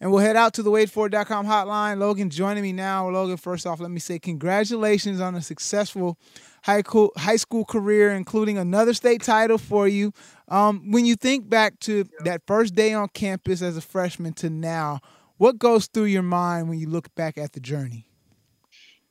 And we'll head out to the waitfor.com hotline. Logan joining me now. Logan, first off, let me say congratulations on a successful high school, high school career, including another state title for you. Um, when you think back to that first day on campus as a freshman to now, what goes through your mind when you look back at the journey?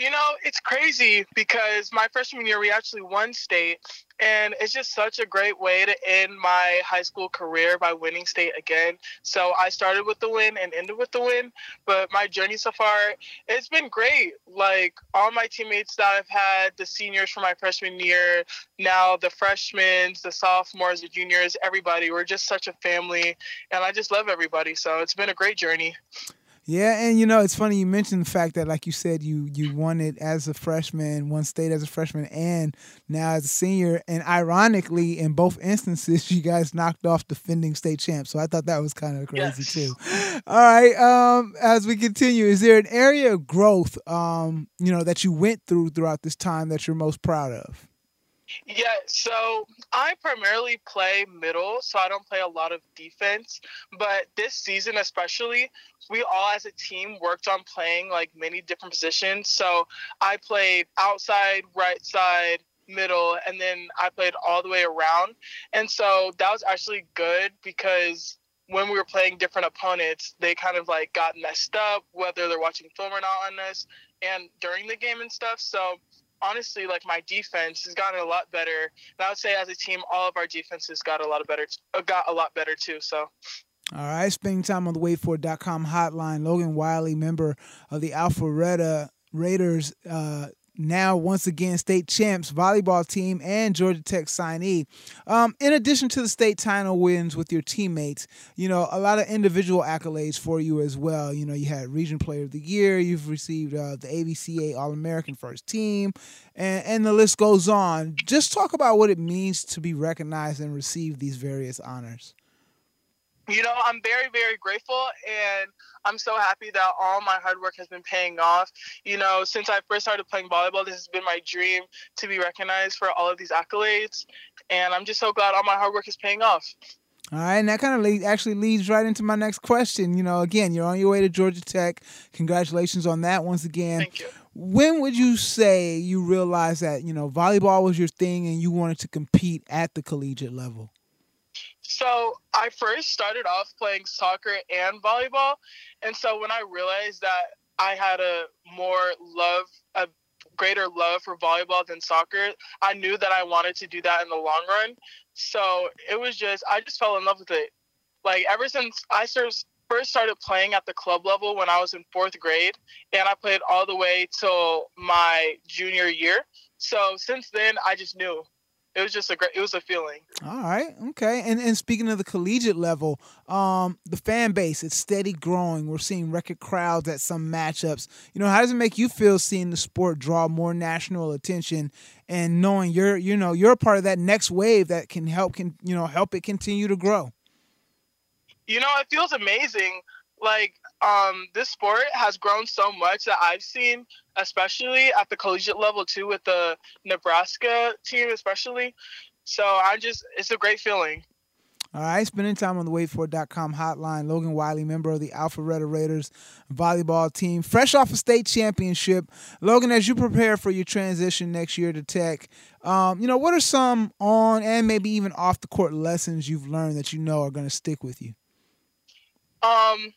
You know, it's crazy because my freshman year we actually won state, and it's just such a great way to end my high school career by winning state again. So I started with the win and ended with the win, but my journey so far it's been great. Like all my teammates that I've had, the seniors from my freshman year, now the freshmen, the sophomores, the juniors, everybody, we're just such a family, and I just love everybody. So it's been a great journey. Yeah, and you know it's funny you mentioned the fact that, like you said, you you won it as a freshman, won state as a freshman, and now as a senior. And ironically, in both instances, you guys knocked off defending state champs. So I thought that was kind of crazy yes. too. All right, um, as we continue, is there an area of growth, um, you know, that you went through throughout this time that you're most proud of? Yeah, so I primarily play middle, so I don't play a lot of defense. But this season, especially, we all as a team worked on playing like many different positions. So I played outside, right side, middle, and then I played all the way around. And so that was actually good because when we were playing different opponents, they kind of like got messed up, whether they're watching film or not on us, and during the game and stuff. So honestly, like my defense has gotten a lot better. And I would say as a team, all of our defenses got a lot of better, uh, got a lot better too. So. All right, spending time on the waitfor.com hotline. Logan Wiley, member of the Alpharetta Raiders, uh, now once again state champs volleyball team and Georgia Tech signee. Um, in addition to the state title wins with your teammates, you know a lot of individual accolades for you as well. You know you had Region Player of the Year, you've received uh, the AVCA All American First Team, and, and the list goes on. Just talk about what it means to be recognized and receive these various honors you know, I'm very, very grateful and I'm so happy that all my hard work has been paying off. You know, since I first started playing volleyball, this has been my dream to be recognized for all of these accolades. And I'm just so glad all my hard work is paying off. All right, and that kind of lead, actually leads right into my next question. You know, again, you're on your way to Georgia Tech. Congratulations on that once again. Thank you. When would you say you realized that, you know, volleyball was your thing and you wanted to compete at the collegiate level? So I first started off playing soccer and volleyball, and so when I realized that I had a more love, a greater love for volleyball than soccer, I knew that I wanted to do that in the long run. So it was just I just fell in love with it. Like ever since I first started playing at the club level when I was in fourth grade, and I played all the way till my junior year. So since then, I just knew it was just a great it was a feeling. All right okay and and speaking of the collegiate level um the fan base it's steady growing. We're seeing record crowds at some matchups. You know how does it make you feel seeing the sport draw more national attention and knowing you're you know you're a part of that next wave that can help can you know help it continue to grow? You know it feels amazing like um, this sport has grown so much that I've seen, especially at the collegiate level too, with the Nebraska team, especially. So I just, it's a great feeling. All right, spending time on the waitfor.com hotline. Logan Wiley, member of the Alpharetta Raiders volleyball team, fresh off a state championship. Logan, as you prepare for your transition next year to Tech, um, you know, what are some on and maybe even off the court lessons you've learned that you know are going to stick with you? Um,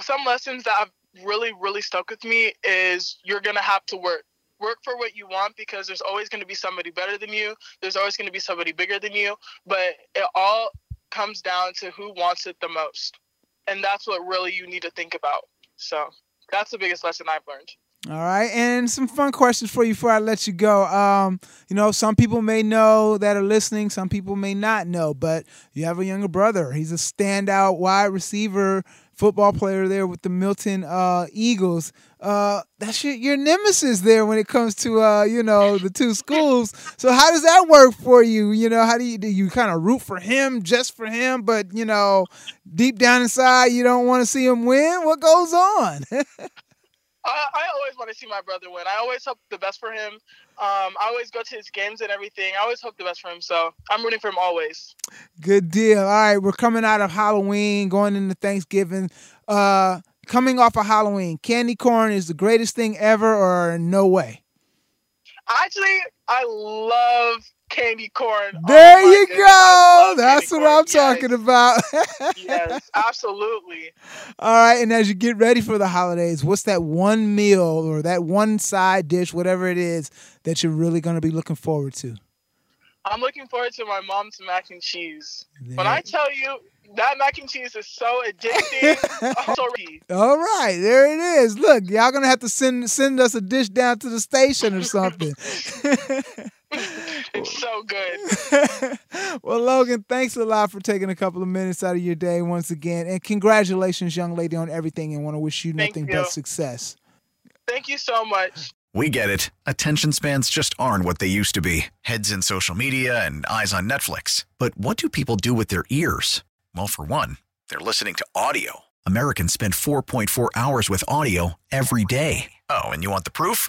some lessons that have really, really stuck with me is you're gonna have to work. Work for what you want because there's always going to be somebody better than you. There's always going to be somebody bigger than you. But it all comes down to who wants it the most. And that's what really you need to think about. So that's the biggest lesson I've learned. All right, and some fun questions for you before I let you go. Um, you know, some people may know that are listening, some people may not know, but you have a younger brother. He's a standout wide receiver, football player there with the Milton uh, Eagles. Uh, that's your, your nemesis there when it comes to uh, you know the two schools. So how does that work for you? You know, how do you do you kind of root for him just for him, but you know, deep down inside you don't want to see him win? What goes on? I, I always want to see my brother win. I always hope the best for him. Um, I always go to his games and everything. I always hope the best for him. So I'm rooting for him always. Good deal. All right, we're coming out of Halloween, going into Thanksgiving. Uh, coming off of Halloween, candy corn is the greatest thing ever, or no way? Actually, I love candy corn. Oh there oh you goodness, go. That's what I'm yes. talking about. yes, absolutely. All right, and as you get ready for the holidays, what's that one meal or that one side dish, whatever it is, that you're really going to be looking forward to? I'm looking forward to my mom's mac and cheese. When I tell you that mac and cheese is so addicting, All right, there it is. Look, y'all gonna have to send send us a dish down to the station or something. It's so good. well, Logan, thanks a lot for taking a couple of minutes out of your day once again, and congratulations, young lady, on everything. And want to wish you Thank nothing you. but success. Thank you so much. We get it. Attention spans just aren't what they used to be heads in social media and eyes on Netflix. But what do people do with their ears? Well, for one, they're listening to audio. Americans spend 4.4 hours with audio every day. Oh, and you want the proof?